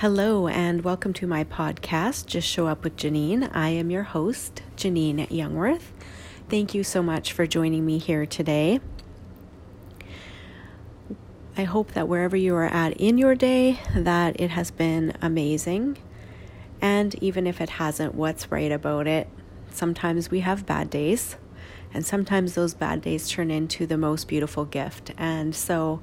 Hello, and welcome to my podcast, Just Show Up with Janine. I am your host, Janine Youngworth. Thank you so much for joining me here today. I hope that wherever you are at in your day, that it has been amazing. And even if it hasn't, what's right about it? Sometimes we have bad days, and sometimes those bad days turn into the most beautiful gift. And so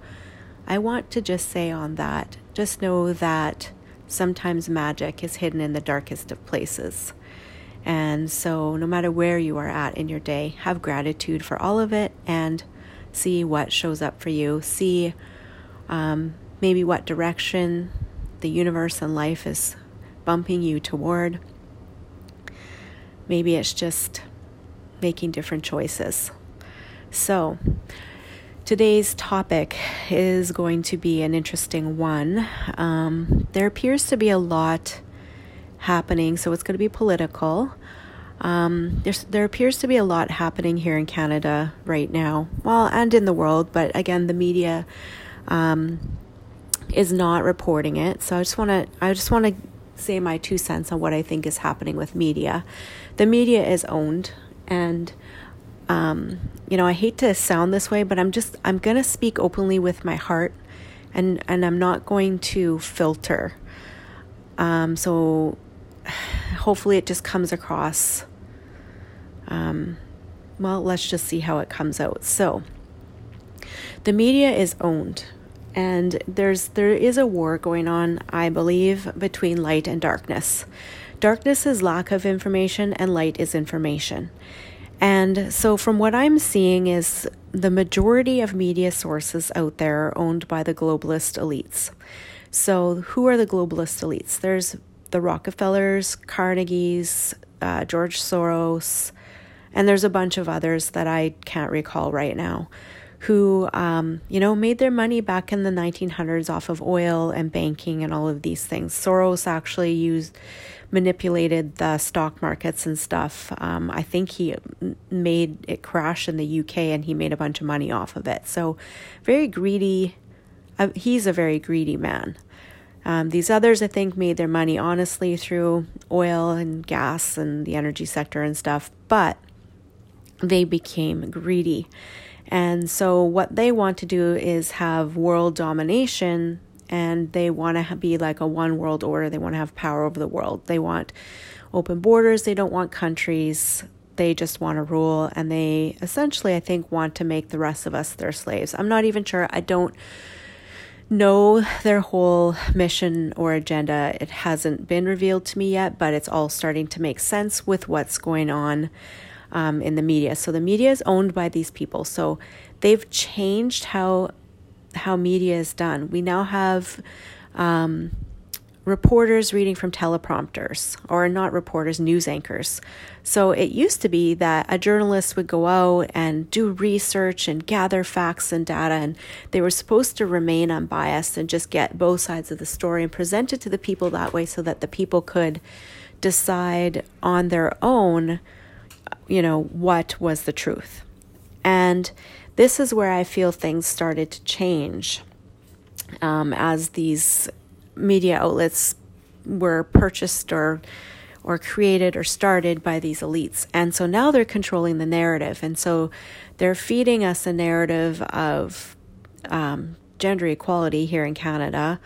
I want to just say on that, just know that sometimes magic is hidden in the darkest of places. And so, no matter where you are at in your day, have gratitude for all of it and see what shows up for you. See um, maybe what direction the universe and life is bumping you toward. Maybe it's just making different choices. So, Today's topic is going to be an interesting one. Um, there appears to be a lot happening, so it's going to be political. Um, there appears to be a lot happening here in Canada right now, well, and in the world, but again, the media um, is not reporting it. So I just want to, I just want to say my two cents on what I think is happening with media. The media is owned, and um, you know, I hate to sound this way, but I'm just I'm gonna speak openly with my heart, and and I'm not going to filter. Um, so hopefully it just comes across. Um, well, let's just see how it comes out. So the media is owned and there's there is a war going on i believe between light and darkness darkness is lack of information and light is information and so, from what I'm seeing, is the majority of media sources out there are owned by the globalist elites. So, who are the globalist elites? There's the Rockefellers, Carnegies, uh, George Soros, and there's a bunch of others that I can't recall right now who, um, you know, made their money back in the 1900s off of oil and banking and all of these things. Soros actually used manipulated the stock markets and stuff. Um, I think he made it crash in the UK and he made a bunch of money off of it. So, very greedy. Uh, he's a very greedy man. Um, these others, I think, made their money honestly through oil and gas and the energy sector and stuff, but they became greedy. And so, what they want to do is have world domination and they want to be like a one world order. They want to have power over the world. They want open borders. They don't want countries. They just want to rule. And they essentially, I think, want to make the rest of us their slaves. I'm not even sure. I don't know their whole mission or agenda. It hasn't been revealed to me yet, but it's all starting to make sense with what's going on um, in the media. So the media is owned by these people. So they've changed how how media is done. We now have um, reporters reading from teleprompters, or not reporters, news anchors. So it used to be that a journalist would go out and do research and gather facts and data, and they were supposed to remain unbiased and just get both sides of the story and present it to the people that way so that the people could decide on their own, you know, what was the truth. And this is where I feel things started to change um, as these media outlets were purchased or or created or started by these elites. And so now they're controlling the narrative. And so they're feeding us a narrative of um, gender equality here in Canada,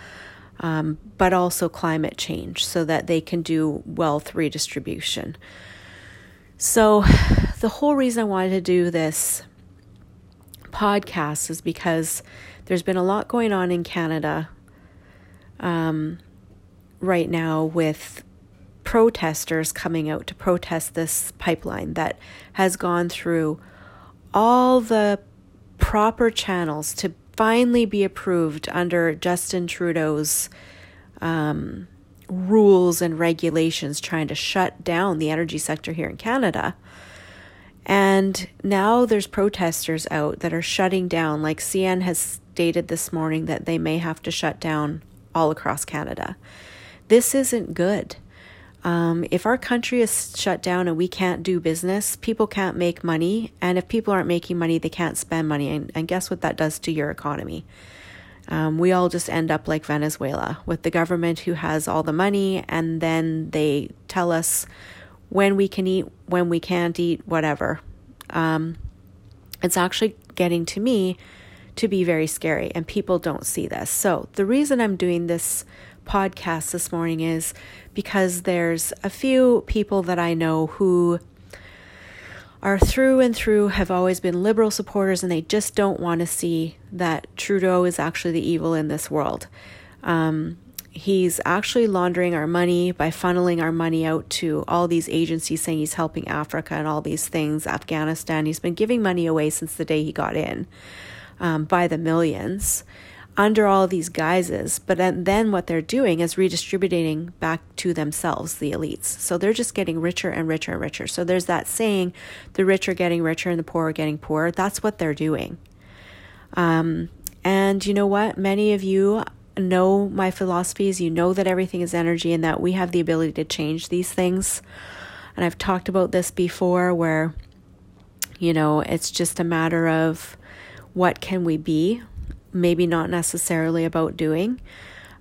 um, but also climate change so that they can do wealth redistribution. So the whole reason I wanted to do this podcast is because there's been a lot going on in Canada um, right now with protesters coming out to protest this pipeline that has gone through all the proper channels to finally be approved under Justin Trudeau's um, rules and regulations trying to shut down the energy sector here in Canada. And now there's protesters out that are shutting down, like CN has stated this morning that they may have to shut down all across Canada. This isn't good. Um, if our country is shut down and we can't do business, people can't make money. And if people aren't making money, they can't spend money. And, and guess what that does to your economy? Um, we all just end up like Venezuela with the government who has all the money, and then they tell us when we can eat, when we can't eat, whatever. Um, it's actually getting to me to be very scary, and people don't see this. So, the reason I'm doing this podcast this morning is because there's a few people that I know who are through and through have always been liberal supporters and they just don't want to see that Trudeau is actually the evil in this world. Um, he's actually laundering our money by funneling our money out to all these agencies saying he's helping Africa and all these things, Afghanistan. He's been giving money away since the day he got in um, by the millions under all these guises. But then what they're doing is redistributing back to themselves, the elites. So they're just getting richer and richer and richer. So there's that saying the rich are getting richer and the poor are getting poorer. That's what they're doing. Um, and you know what? Many of you know my philosophies. You know that everything is energy and that we have the ability to change these things. And I've talked about this before where, you know, it's just a matter of what can we be maybe not necessarily about doing.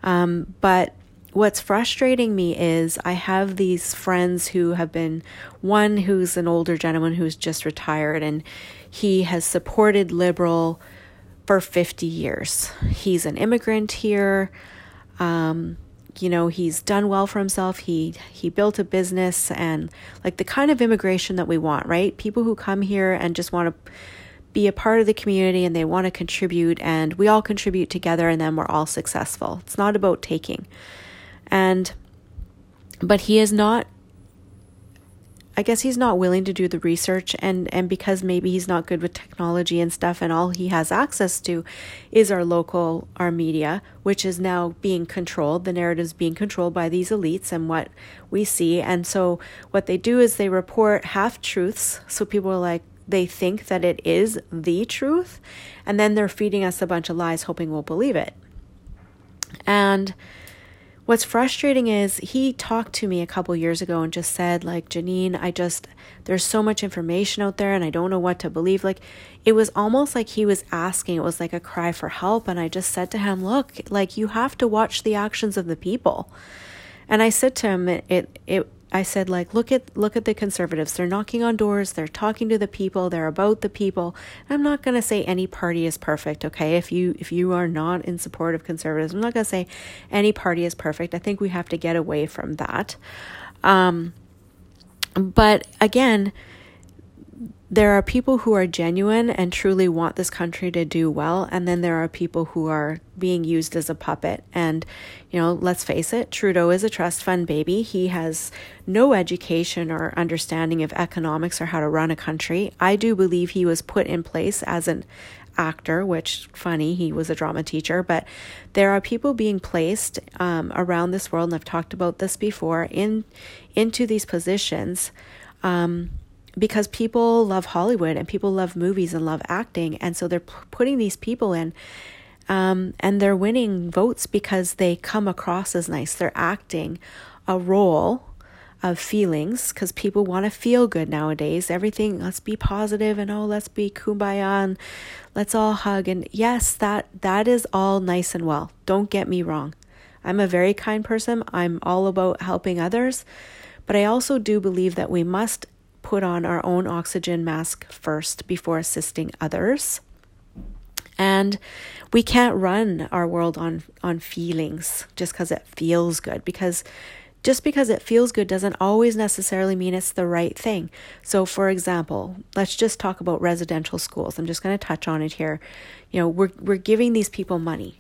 Um, but what's frustrating me is I have these friends who have been one who's an older gentleman who's just retired and he has supported liberal for 50 years. He's an immigrant here. Um, you know, he's done well for himself. He he built a business and like the kind of immigration that we want, right? People who come here and just want to be a part of the community and they want to contribute and we all contribute together and then we're all successful. It's not about taking. And but he is not I guess he's not willing to do the research and and because maybe he's not good with technology and stuff and all he has access to is our local our media which is now being controlled the narratives being controlled by these elites and what we see and so what they do is they report half truths so people are like they think that it is the truth, and then they're feeding us a bunch of lies, hoping we'll believe it. And what's frustrating is he talked to me a couple years ago and just said, like, Janine, I just, there's so much information out there and I don't know what to believe. Like, it was almost like he was asking, it was like a cry for help. And I just said to him, look, like, you have to watch the actions of the people. And I said to him, it, it, I said like look at look at the conservatives. They're knocking on doors, they're talking to the people, they're about the people. I'm not going to say any party is perfect, okay? If you if you are not in support of conservatives, I'm not going to say any party is perfect. I think we have to get away from that. Um but again, there are people who are genuine and truly want this country to do well and then there are people who are being used as a puppet. And you know let's face it Trudeau is a trust fund baby. He has no education or understanding of economics or how to run a country. I do believe he was put in place as an actor which funny he was a drama teacher. But there are people being placed um, around this world and i've talked about this before in into these positions um, because people love Hollywood and people love movies and love acting. And so they're p- putting these people in um, and they're winning votes because they come across as nice. They're acting a role of feelings because people want to feel good nowadays. Everything, let's be positive and oh, let's be kumbaya and let's all hug. And yes, that that is all nice and well. Don't get me wrong. I'm a very kind person. I'm all about helping others. But I also do believe that we must put on our own oxygen mask first before assisting others. And we can't run our world on, on feelings just because it feels good, because just because it feels good doesn't always necessarily mean it's the right thing. So, for example, let's just talk about residential schools. I'm just going to touch on it here. You know, we're, we're giving these people money,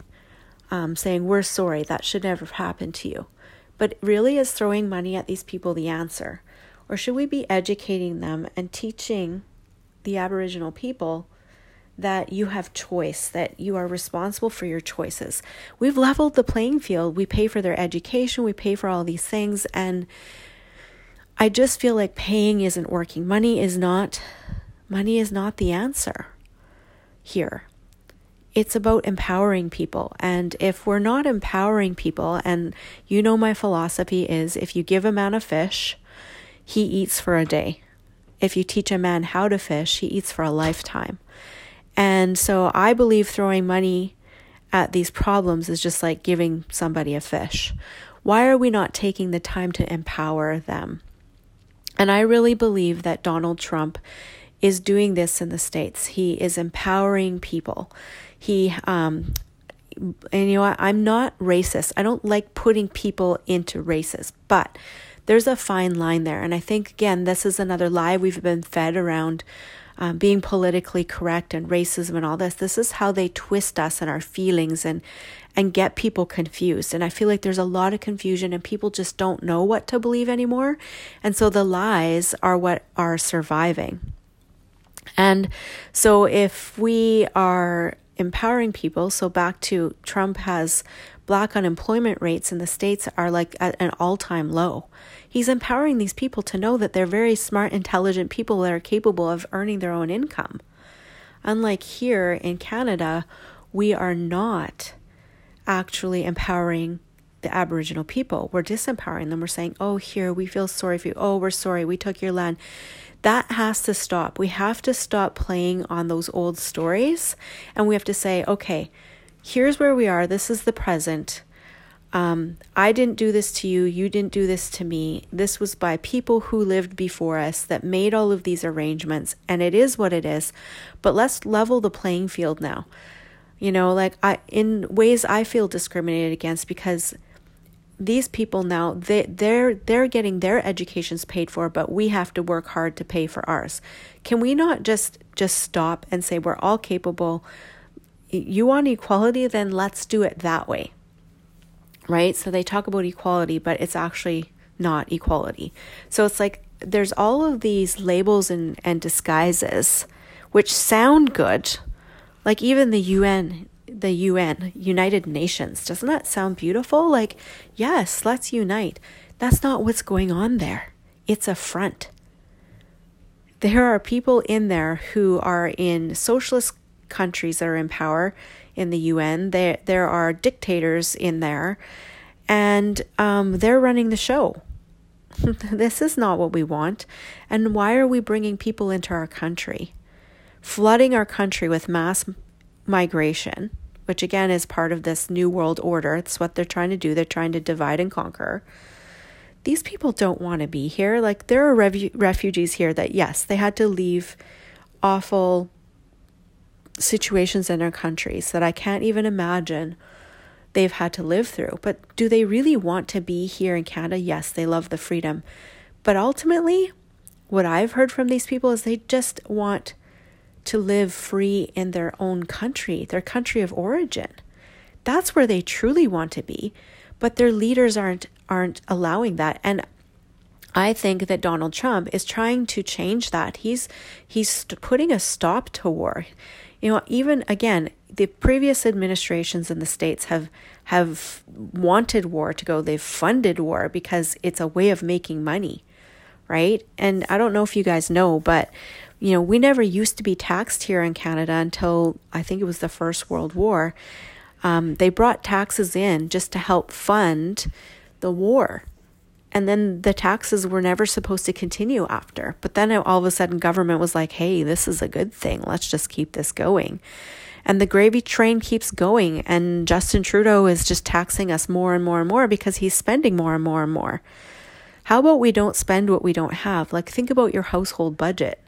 um, saying, We're sorry, that should never happen to you. But really, is throwing money at these people the answer? Or should we be educating them and teaching the Aboriginal people that you have choice, that you are responsible for your choices? We've leveled the playing field. We pay for their education, we pay for all these things. And I just feel like paying isn't working. Money is not money is not the answer here. It's about empowering people. And if we're not empowering people, and you know, my philosophy is if you give a man a fish, he eats for a day. If you teach a man how to fish, he eats for a lifetime. And so I believe throwing money at these problems is just like giving somebody a fish. Why are we not taking the time to empower them? And I really believe that Donald Trump is doing this in the States. He is empowering people. He, um, and you know, I'm not racist. I don't like putting people into races, but there's a fine line there. And I think, again, this is another lie we've been fed around um, being politically correct and racism and all this. This is how they twist us and our feelings and and get people confused. And I feel like there's a lot of confusion and people just don't know what to believe anymore. And so the lies are what are surviving. And so if we are empowering people, so back to Trump has black unemployment rates in the states are like at an all-time low. He's empowering these people to know that they're very smart, intelligent people that are capable of earning their own income. Unlike here in Canada, we are not actually empowering the Aboriginal people. We're disempowering them. We're saying, oh, here, we feel sorry for you. Oh, we're sorry. We took your land. That has to stop. We have to stop playing on those old stories and we have to say, okay, here's where we are. This is the present. Um, I didn't do this to you. You didn't do this to me. This was by people who lived before us that made all of these arrangements, and it is what it is. But let's level the playing field now. You know, like I, in ways I feel discriminated against because these people now they they're they're getting their educations paid for but we have to work hard to pay for ours. Can we not just just stop and say we're all capable? You want equality then let's do it that way. Right? So they talk about equality but it's actually not equality. So it's like there's all of these labels and and disguises which sound good. Like even the UN the UN, United Nations. Doesn't that sound beautiful? Like, yes, let's unite. That's not what's going on there. It's a front. There are people in there who are in socialist countries that are in power in the UN. There, there are dictators in there, and um, they're running the show. this is not what we want. And why are we bringing people into our country? Flooding our country with mass migration which again is part of this new world order. It's what they're trying to do. They're trying to divide and conquer. These people don't want to be here. Like, there are refugees here that, yes, they had to leave awful situations in their countries that I can't even imagine they've had to live through. But do they really want to be here in Canada? Yes, they love the freedom. But ultimately, what I've heard from these people is they just want to live free in their own country, their country of origin. That's where they truly want to be, but their leaders aren't aren't allowing that. And I think that Donald Trump is trying to change that. He's he's putting a stop to war. You know, even again, the previous administrations in the states have have wanted war to go. They've funded war because it's a way of making money, right? And I don't know if you guys know, but you know, we never used to be taxed here in Canada until I think it was the First World War. Um, they brought taxes in just to help fund the war. And then the taxes were never supposed to continue after. But then all of a sudden, government was like, hey, this is a good thing. Let's just keep this going. And the gravy train keeps going. And Justin Trudeau is just taxing us more and more and more because he's spending more and more and more. How about we don't spend what we don't have? Like, think about your household budget.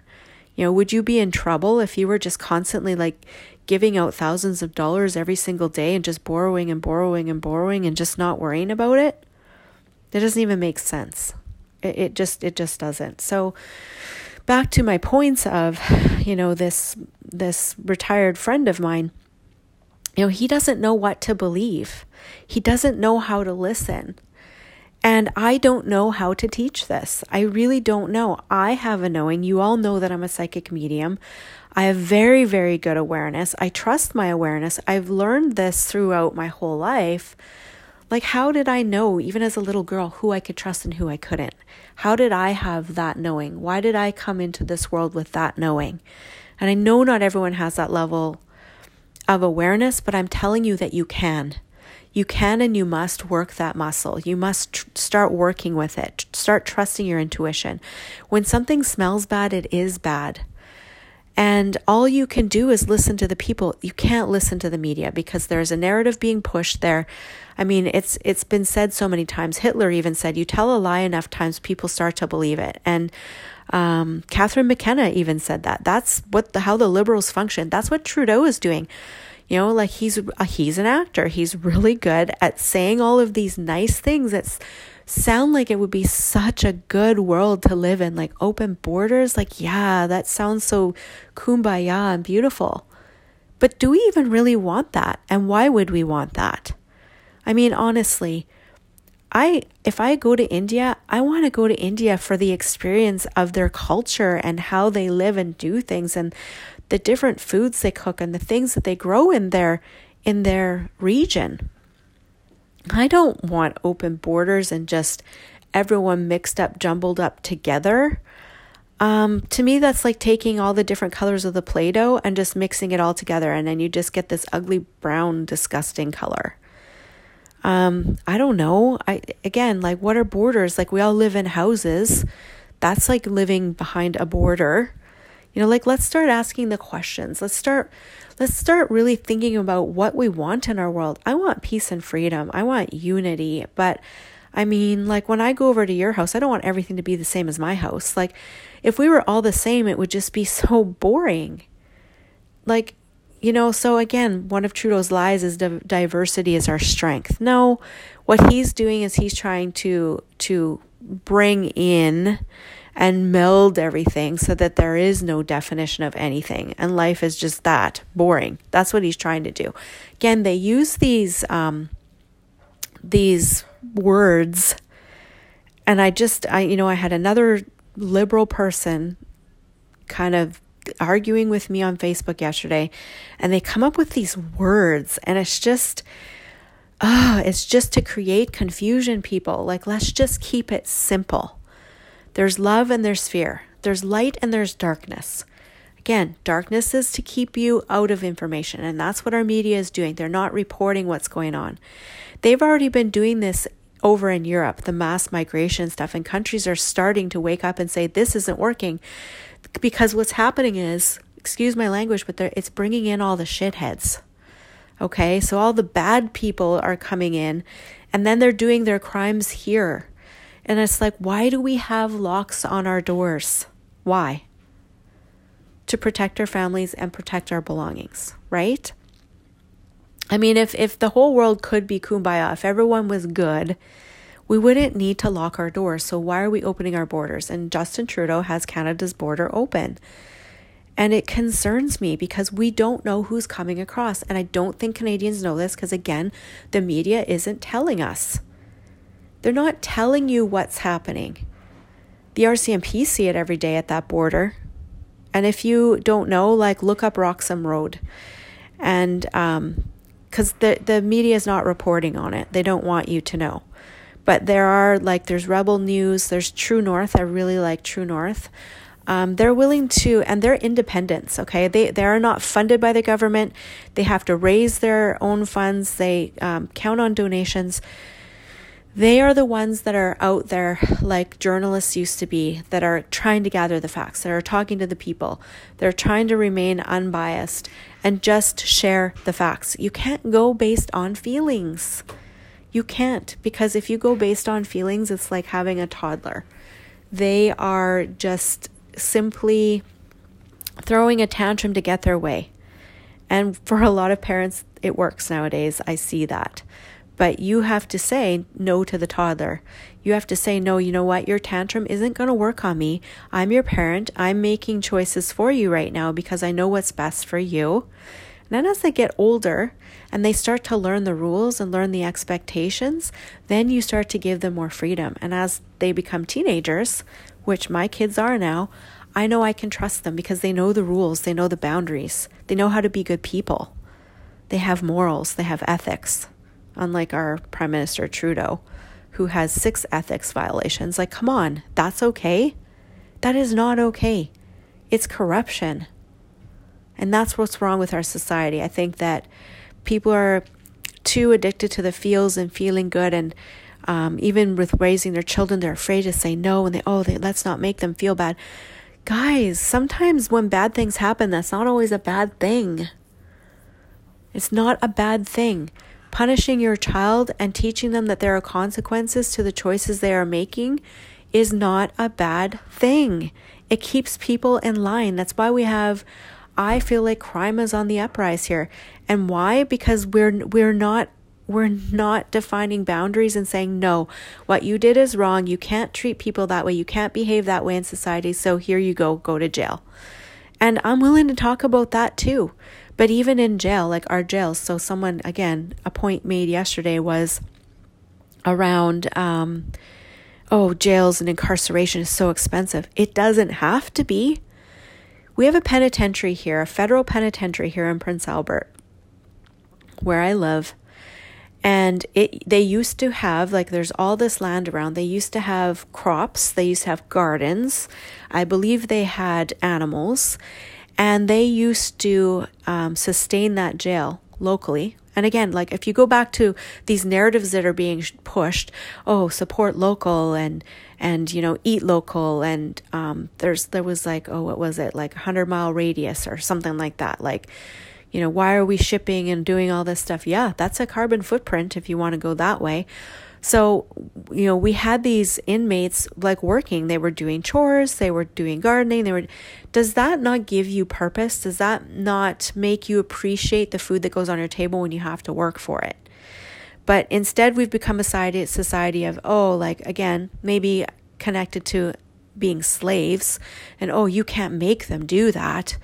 You know, would you be in trouble if you were just constantly like giving out thousands of dollars every single day and just borrowing and borrowing and borrowing and just not worrying about it? That doesn't even make sense. It, it just it just doesn't. So back to my points of, you know, this this retired friend of mine, you know, he doesn't know what to believe. He doesn't know how to listen. And I don't know how to teach this. I really don't know. I have a knowing. You all know that I'm a psychic medium. I have very, very good awareness. I trust my awareness. I've learned this throughout my whole life. Like, how did I know, even as a little girl, who I could trust and who I couldn't? How did I have that knowing? Why did I come into this world with that knowing? And I know not everyone has that level of awareness, but I'm telling you that you can. You can and you must work that muscle. You must tr- start working with it. Start trusting your intuition. When something smells bad, it is bad. And all you can do is listen to the people. You can't listen to the media because there's a narrative being pushed there. I mean, it's it's been said so many times. Hitler even said, "You tell a lie enough times, people start to believe it." And um, Catherine McKenna even said that. That's what the, how the liberals function. That's what Trudeau is doing. You know, like he's uh, he's an actor. He's really good at saying all of these nice things that sound like it would be such a good world to live in, like open borders. Like, yeah, that sounds so kumbaya and beautiful. But do we even really want that? And why would we want that? I mean, honestly, I if I go to India, I want to go to India for the experience of their culture and how they live and do things and the different foods they cook and the things that they grow in their in their region. I don't want open borders and just everyone mixed up, jumbled up together. Um, to me, that's like taking all the different colors of the Play Doh and just mixing it all together, and then you just get this ugly brown, disgusting color. Um, I don't know. I again, like what are borders? Like we all live in houses. That's like living behind a border. You know, like let's start asking the questions. Let's start let's start really thinking about what we want in our world. I want peace and freedom. I want unity, but I mean, like when I go over to your house, I don't want everything to be the same as my house. Like if we were all the same, it would just be so boring. Like you know, so again, one of Trudeau's lies is diversity is our strength. No, what he's doing is he's trying to to bring in and meld everything so that there is no definition of anything and life is just that boring that's what he's trying to do again they use these um, these words and i just i you know i had another liberal person kind of arguing with me on Facebook yesterday and they come up with these words and it's just ah, oh, it's just to create confusion people. Like let's just keep it simple. There's love and there's fear. There's light and there's darkness. Again, darkness is to keep you out of information, and that's what our media is doing. They're not reporting what's going on. They've already been doing this over in Europe, the mass migration stuff, and countries are starting to wake up and say, This isn't working because what's happening is, excuse my language, but it's bringing in all the shitheads. Okay, so all the bad people are coming in and then they're doing their crimes here. And it's like, why do we have locks on our doors? Why? To protect our families and protect our belongings, right? I mean, if, if the whole world could be kumbaya, if everyone was good, we wouldn't need to lock our doors. So why are we opening our borders? And Justin Trudeau has Canada's border open. And it concerns me because we don't know who's coming across. And I don't think Canadians know this because, again, the media isn't telling us. They're not telling you what's happening. The RCMP see it every day at that border. And if you don't know, like look up Roxham Road. And because um, the, the media is not reporting on it, they don't want you to know. But there are like there's Rebel News, there's True North. I really like True North. Um, they're willing to, and they're independents. Okay, they they are not funded by the government. They have to raise their own funds. They um, count on donations. They are the ones that are out there, like journalists used to be, that are trying to gather the facts, that are talking to the people. They're trying to remain unbiased and just share the facts. You can't go based on feelings. You can't, because if you go based on feelings, it's like having a toddler. They are just simply throwing a tantrum to get their way. And for a lot of parents, it works nowadays. I see that. But you have to say no to the toddler. You have to say, no, you know what? Your tantrum isn't going to work on me. I'm your parent. I'm making choices for you right now because I know what's best for you. And then as they get older and they start to learn the rules and learn the expectations, then you start to give them more freedom. And as they become teenagers, which my kids are now, I know I can trust them because they know the rules, they know the boundaries, they know how to be good people. They have morals, they have ethics, unlike our Prime Minister Trudeau, who has six ethics violations. Like, come on, that's okay? That is not okay. It's corruption. And that's what's wrong with our society. I think that people are too addicted to the feels and feeling good and um, even with raising their children, they're afraid to say no and they, oh, they, let's not make them feel bad. guys, sometimes when bad things happen, that's not always a bad thing. It's not a bad thing. Punishing your child and teaching them that there are consequences to the choices they are making is not a bad thing. It keeps people in line. That's why we have I feel like crime is on the uprise here. And why? Because we're we're not we're not defining boundaries and saying no. What you did is wrong. You can't treat people that way. You can't behave that way in society. So here you go, go to jail. And I'm willing to talk about that too. But even in jail, like our jails, so someone, again, a point made yesterday was around, um, oh, jails and incarceration is so expensive. It doesn't have to be. We have a penitentiary here, a federal penitentiary here in Prince Albert, where I live. And it they used to have like there's all this land around. They used to have crops, they used to have gardens. I believe they had animals and they used to um, sustain that jail locally. And again, like if you go back to these narratives that are being pushed, oh, support local and and you know eat local and um, there's there was like oh what was it? Like a hundred mile radius or something like that. Like you know why are we shipping and doing all this stuff? Yeah that's a carbon footprint if you want to go that way so, you know, we had these inmates like working, they were doing chores, they were doing gardening, they were does that not give you purpose? Does that not make you appreciate the food that goes on your table when you have to work for it? But instead we've become a society of oh, like again, maybe connected to being slaves and oh, you can't make them do that.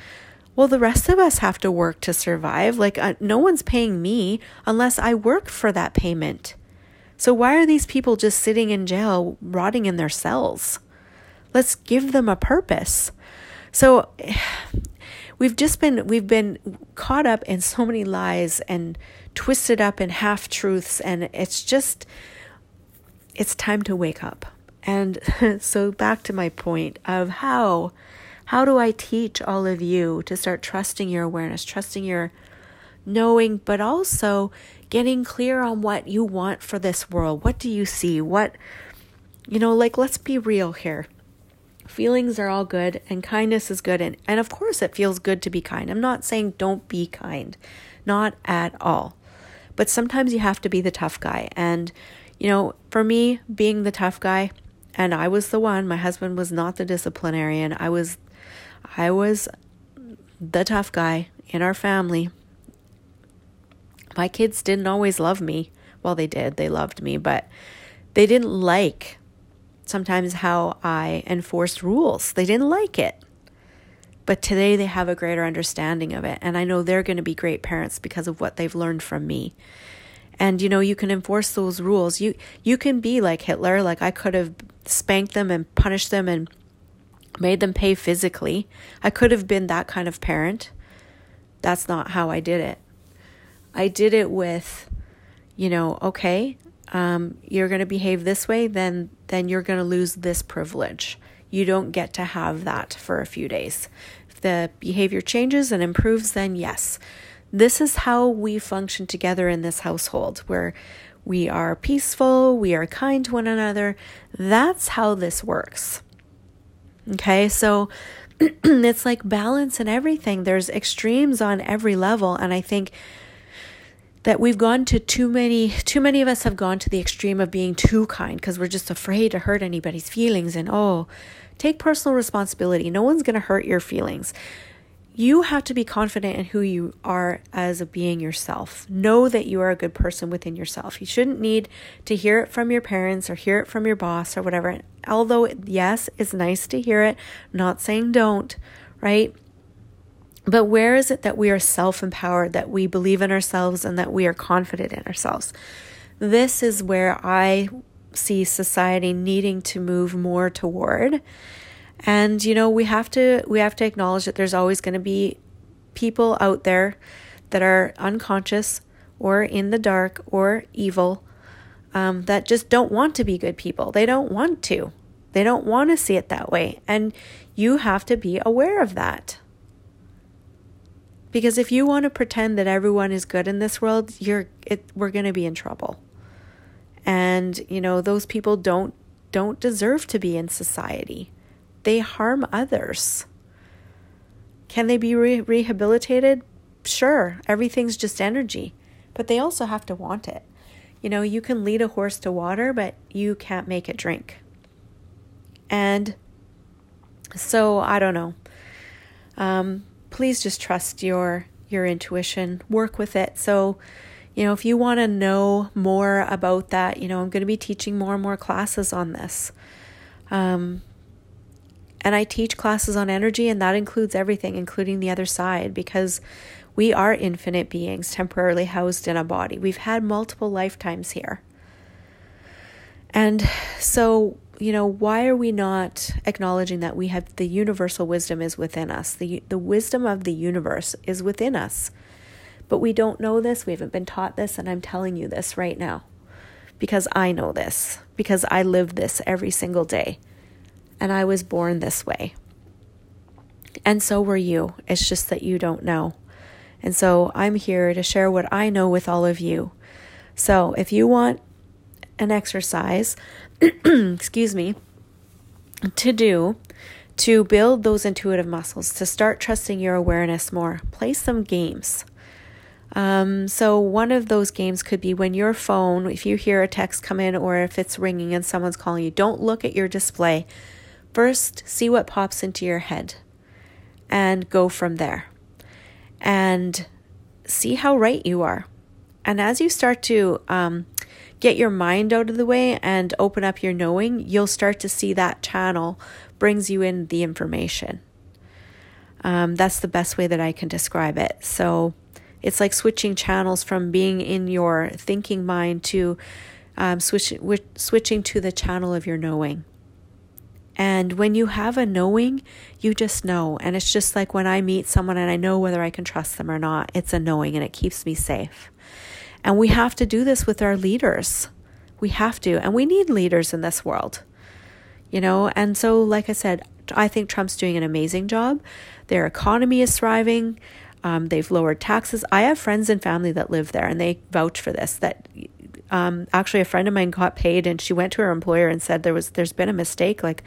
Well, the rest of us have to work to survive. Like, uh, no one's paying me unless I work for that payment. So, why are these people just sitting in jail, rotting in their cells? Let's give them a purpose. So, we've just been we've been caught up in so many lies and twisted up in half truths and it's just it's time to wake up. And so back to my point of how how do I teach all of you to start trusting your awareness, trusting your knowing, but also getting clear on what you want for this world. What do you see? What, you know, like, let's be real here. Feelings are all good and kindness is good. And, and of course, it feels good to be kind. I'm not saying don't be kind, not at all. But sometimes you have to be the tough guy. And, you know, for me, being the tough guy, and I was the one, my husband was not the disciplinarian. I was, I was the tough guy in our family my kids didn't always love me. Well, they did, they loved me, but they didn't like sometimes how I enforced rules. They didn't like it. But today they have a greater understanding of it. And I know they're going to be great parents because of what they've learned from me. And you know, you can enforce those rules. You you can be like Hitler, like I could have spanked them and punished them and made them pay physically. I could have been that kind of parent. That's not how I did it. I did it with, you know, okay, um, you're going to behave this way, then then you're going to lose this privilege. You don't get to have that for a few days. If the behavior changes and improves, then yes. This is how we function together in this household where we are peaceful, we are kind to one another. That's how this works. Okay, so it's like balance and everything. There's extremes on every level. And I think that we've gone to too many too many of us have gone to the extreme of being too kind because we're just afraid to hurt anybody's feelings and oh take personal responsibility no one's going to hurt your feelings you have to be confident in who you are as a being yourself. Know that you are a good person within yourself. You shouldn't need to hear it from your parents or hear it from your boss or whatever. Although, yes, it's nice to hear it, not saying don't, right? But where is it that we are self empowered, that we believe in ourselves, and that we are confident in ourselves? This is where I see society needing to move more toward. And you know, we have to we have to acknowledge that there's always going to be people out there that are unconscious or in the dark or evil um, that just don't want to be good people. They don't want to. They don't want to see it that way. And you have to be aware of that. Because if you want to pretend that everyone is good in this world, you're it we're going to be in trouble. And, you know, those people don't don't deserve to be in society. they harm others. Can they be re- rehabilitated? Sure, everything's just energy, but they also have to want it. You know, you can lead a horse to water, but you can't make it drink. And so I don't know. Um, please just trust your your intuition. Work with it. So, you know, if you want to know more about that, you know, I'm going to be teaching more and more classes on this. Um, and I teach classes on energy, and that includes everything, including the other side, because we are infinite beings temporarily housed in a body. We've had multiple lifetimes here. And so, you know, why are we not acknowledging that we have the universal wisdom is within us? The, the wisdom of the universe is within us. But we don't know this, we haven't been taught this, and I'm telling you this right now because I know this, because I live this every single day. And I was born this way. And so were you. It's just that you don't know. And so I'm here to share what I know with all of you. So if you want an exercise, excuse me, to do to build those intuitive muscles, to start trusting your awareness more, play some games. Um, so, one of those games could be when your phone, if you hear a text come in or if it's ringing and someone's calling you, don't look at your display. First, see what pops into your head and go from there and see how right you are. And as you start to um, get your mind out of the way and open up your knowing, you'll start to see that channel brings you in the information. Um, that's the best way that I can describe it. So it's like switching channels from being in your thinking mind to um, switch, switching to the channel of your knowing. And when you have a knowing, you just know. And it's just like when I meet someone and I know whether I can trust them or not, it's a knowing and it keeps me safe. And we have to do this with our leaders. We have to. And we need leaders in this world. You know, and so, like I said, I think Trump's doing an amazing job. Their economy is thriving. Um, they've lowered taxes. I have friends and family that live there, and they vouch for this. That um, actually a friend of mine got paid and she went to her employer and said there was there's been a mistake like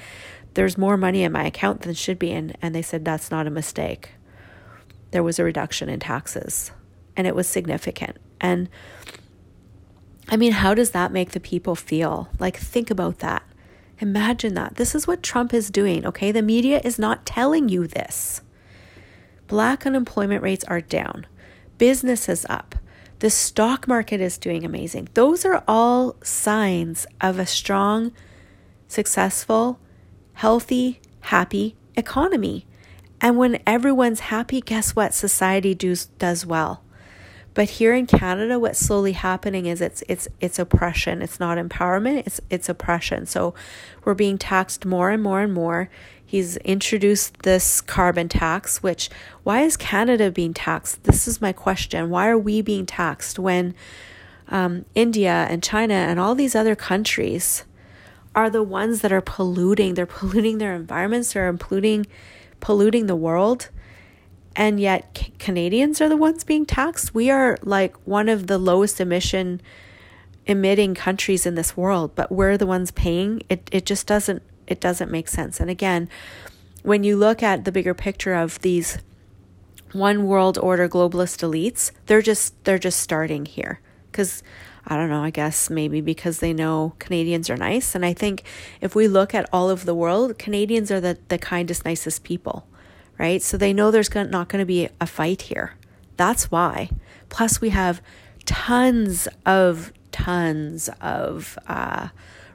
there's more money in my account than should be and and they said that's not a mistake there was a reduction in taxes and it was significant and i mean how does that make the people feel like think about that imagine that this is what trump is doing okay the media is not telling you this black unemployment rates are down business is up the stock market is doing amazing. Those are all signs of a strong, successful, healthy, happy economy. And when everyone's happy, guess what? Society does, does well. But here in Canada, what's slowly happening is it's it's it's oppression. It's not empowerment. It's it's oppression. So we're being taxed more and more and more. He's introduced this carbon tax, which why is Canada being taxed? This is my question. Why are we being taxed when um, India and China and all these other countries are the ones that are polluting? They're polluting their environments. They're polluting polluting the world and yet C- Canadians are the ones being taxed. We are like one of the lowest emission emitting countries in this world, but we're the ones paying. It it just doesn't it doesn't make sense. And again, when you look at the bigger picture of these one world order globalist elites, they're just they're just starting here cuz I don't know, I guess maybe because they know Canadians are nice and I think if we look at all of the world, Canadians are the the kindest nicest people, right? So they know there's not going to be a fight here. That's why. Plus we have tons of tons of uh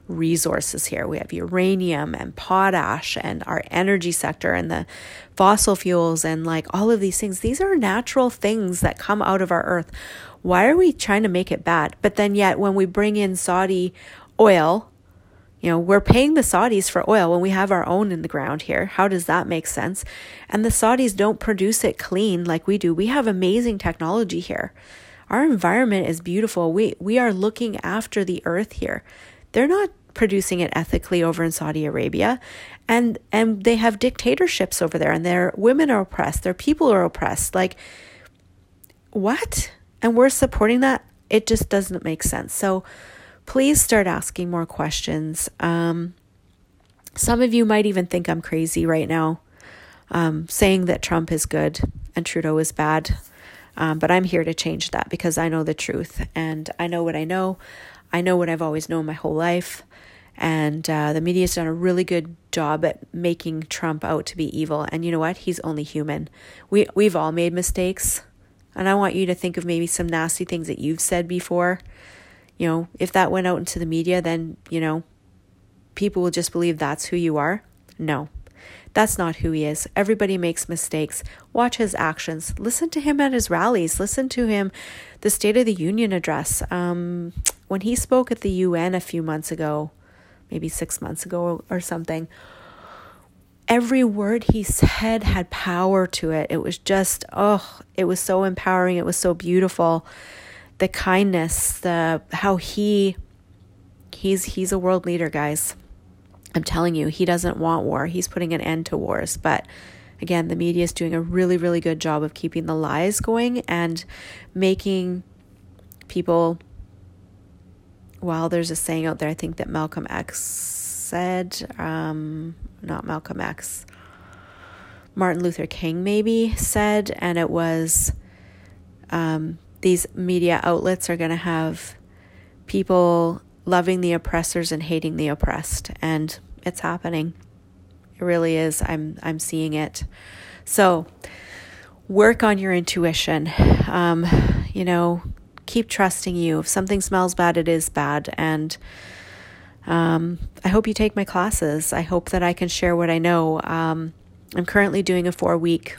resources here. We have uranium and potash and our energy sector and the fossil fuels and like all of these things. These are natural things that come out of our earth. Why are we trying to make it bad? But then yet when we bring in Saudi oil, you know, we're paying the Saudis for oil when we have our own in the ground here. How does that make sense? And the Saudis don't produce it clean like we do. We have amazing technology here. Our environment is beautiful. We we are looking after the earth here. They're not producing it ethically over in Saudi Arabia. And and they have dictatorships over there and their women are oppressed, their people are oppressed. Like what? And we're supporting that? It just doesn't make sense. So please start asking more questions. Um, Some of you might even think I'm crazy right now, um, saying that Trump is good and Trudeau is bad. Um, but I'm here to change that because I know the truth and I know what I know. I know what I've always known my whole life. And uh, the media's done a really good job at making Trump out to be evil. And you know what? He's only human. We we've all made mistakes. And I want you to think of maybe some nasty things that you've said before. You know, if that went out into the media, then, you know, people will just believe that's who you are. No, that's not who he is. Everybody makes mistakes. Watch his actions. Listen to him at his rallies. Listen to him, the State of the Union address. Um, when he spoke at the UN a few months ago, maybe six months ago or something, every word he said had power to it. It was just, oh, it was so empowering. It was so beautiful. The kindness, the how he he's he's a world leader, guys. I'm telling you, he doesn't want war. He's putting an end to wars, but again, the media is doing a really really good job of keeping the lies going and making people well, there's a saying out there, I think that Malcolm X said, um, not Malcolm X, Martin Luther King maybe said, and it was um, these media outlets are going to have people loving the oppressors and hating the oppressed, and it's happening. It really is. I'm I'm seeing it. So work on your intuition. Um, you know, keep trusting you. If something smells bad, it is bad. And um, I hope you take my classes. I hope that I can share what I know. Um, I'm currently doing a four week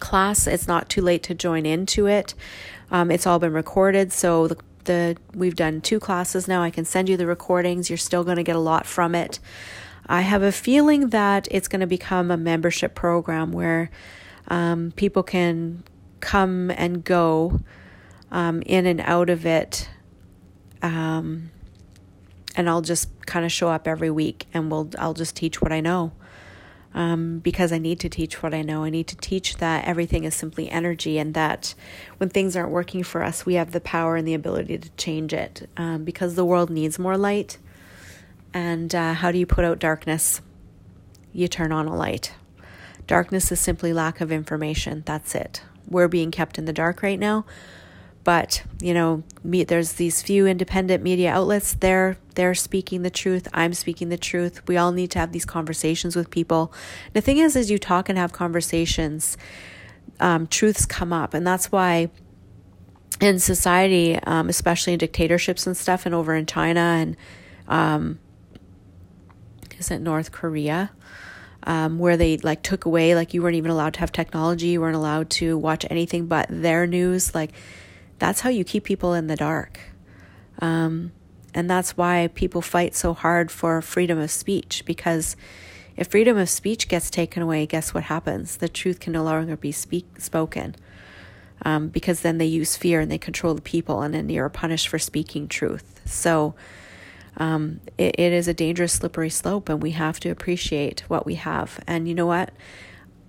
class. It's not too late to join into it. Um, it's all been recorded, so the, the we've done two classes now. I can send you the recordings. You're still going to get a lot from it. I have a feeling that it's going to become a membership program where um, people can come and go um, in and out of it. Um, and I'll just kind of show up every week and we'll I'll just teach what I know. Um, because I need to teach what I know. I need to teach that everything is simply energy and that when things aren't working for us, we have the power and the ability to change it um, because the world needs more light. And uh, how do you put out darkness? You turn on a light. Darkness is simply lack of information. That's it. We're being kept in the dark right now but you know me, there's these few independent media outlets. They're they're speaking the truth. I'm speaking the truth. We all need to have these conversations with people. The thing is as you talk and have conversations um, truths come up. And that's why in society um, especially in dictatorships and stuff and over in china and um, is it north korea um, where they like took away like you weren't even allowed to have technology. You weren't allowed to watch anything but their news. Like that's how you keep people in the dark. Um, and that's why people fight so hard for freedom of speech because if freedom of speech gets taken away, guess what happens? The truth can no longer be speak, spoken um, because then they use fear and they control the people, and then you're punished for speaking truth. So um, it, it is a dangerous, slippery slope, and we have to appreciate what we have. And you know what?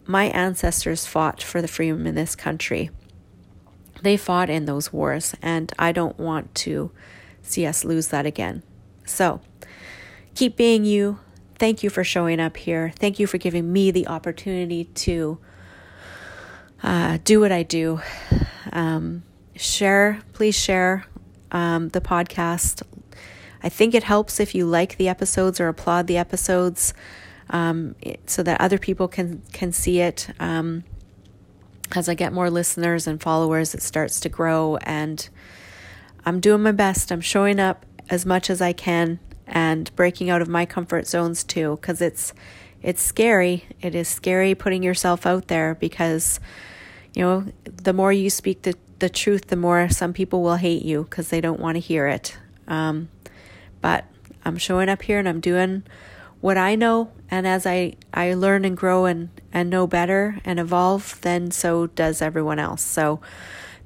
My ancestors fought for the freedom in this country they fought in those wars, and I don't want to see us lose that again. So, keep being you. Thank you for showing up here. Thank you for giving me the opportunity to uh, do what I do. Um, share, please share um, the podcast. I think it helps if you like the episodes or applaud the episodes um, so that other people can can see it. Um, as I get more listeners and followers, it starts to grow. And I'm doing my best. I'm showing up as much as I can and breaking out of my comfort zones too, because it's it's scary. It is scary putting yourself out there because you know the more you speak the the truth, the more some people will hate you because they don't want to hear it. Um, but I'm showing up here and I'm doing what I know, and as I, I learn and grow and, and know better and evolve, then so does everyone else. So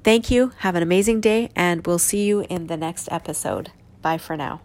thank you. Have an amazing day, and we'll see you in the next episode. Bye for now.